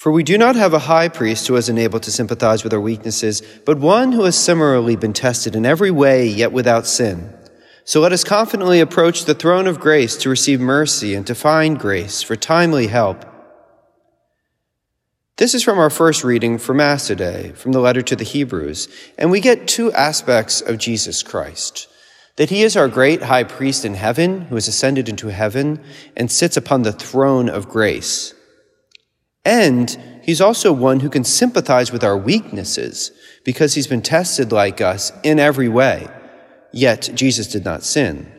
For we do not have a high priest who is unable to sympathize with our weaknesses, but one who has similarly been tested in every way, yet without sin. So let us confidently approach the throne of grace to receive mercy and to find grace for timely help. This is from our first reading for Mass today, from the letter to the Hebrews, and we get two aspects of Jesus Christ. That he is our great high priest in heaven, who has ascended into heaven and sits upon the throne of grace and he's also one who can sympathize with our weaknesses because he's been tested like us in every way. Yet Jesus did not sin.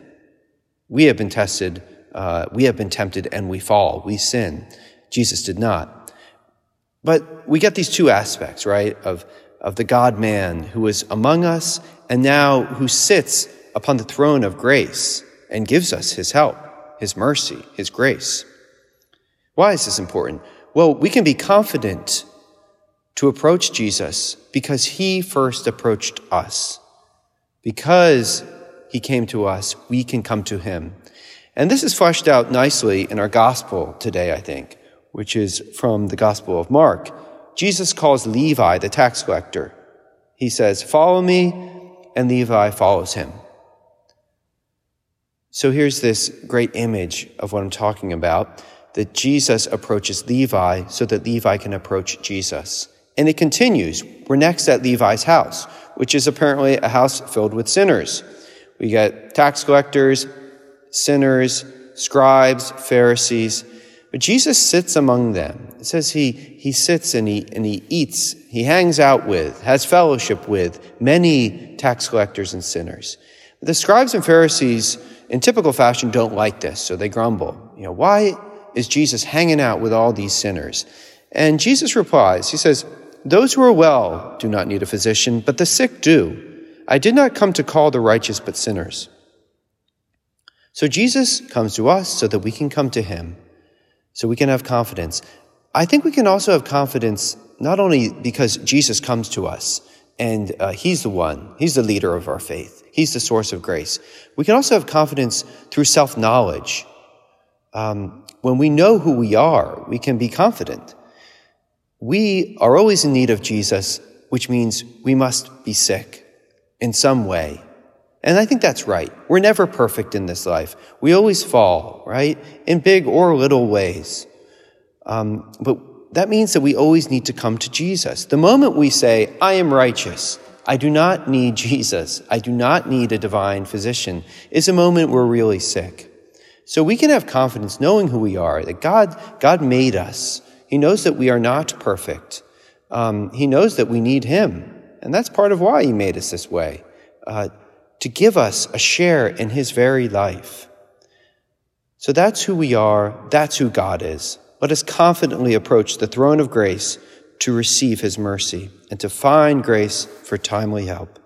We have been tested, uh, we have been tempted, and we fall. We sin. Jesus did not. But we get these two aspects, right, of, of the God man who is among us and now who sits upon the throne of grace and gives us his help, his mercy, his grace. Why is this important? Well, we can be confident to approach Jesus because he first approached us. Because he came to us, we can come to him. And this is fleshed out nicely in our gospel today, I think, which is from the gospel of Mark. Jesus calls Levi the tax collector. He says, follow me, and Levi follows him. So here's this great image of what I'm talking about that Jesus approaches Levi so that Levi can approach Jesus. And it continues. We're next at Levi's house, which is apparently a house filled with sinners. We get tax collectors, sinners, scribes, Pharisees. But Jesus sits among them. It says he, he sits and he, and he eats, he hangs out with, has fellowship with many tax collectors and sinners. The scribes and Pharisees, in typical fashion, don't like this, so they grumble. You know, why, is Jesus hanging out with all these sinners? And Jesus replies, He says, Those who are well do not need a physician, but the sick do. I did not come to call the righteous, but sinners. So Jesus comes to us so that we can come to Him, so we can have confidence. I think we can also have confidence not only because Jesus comes to us and uh, He's the one, He's the leader of our faith, He's the source of grace. We can also have confidence through self knowledge. Um, when we know who we are, we can be confident. We are always in need of Jesus, which means we must be sick in some way. And I think that's right. We're never perfect in this life. We always fall, right? In big or little ways. Um, but that means that we always need to come to Jesus. The moment we say, I am righteous, I do not need Jesus, I do not need a divine physician, is a moment we're really sick. So we can have confidence knowing who we are, that God, God made us. He knows that we are not perfect. Um, he knows that we need Him. And that's part of why He made us this way, uh, to give us a share in His very life. So that's who we are. That's who God is. Let us confidently approach the throne of grace to receive His mercy and to find grace for timely help.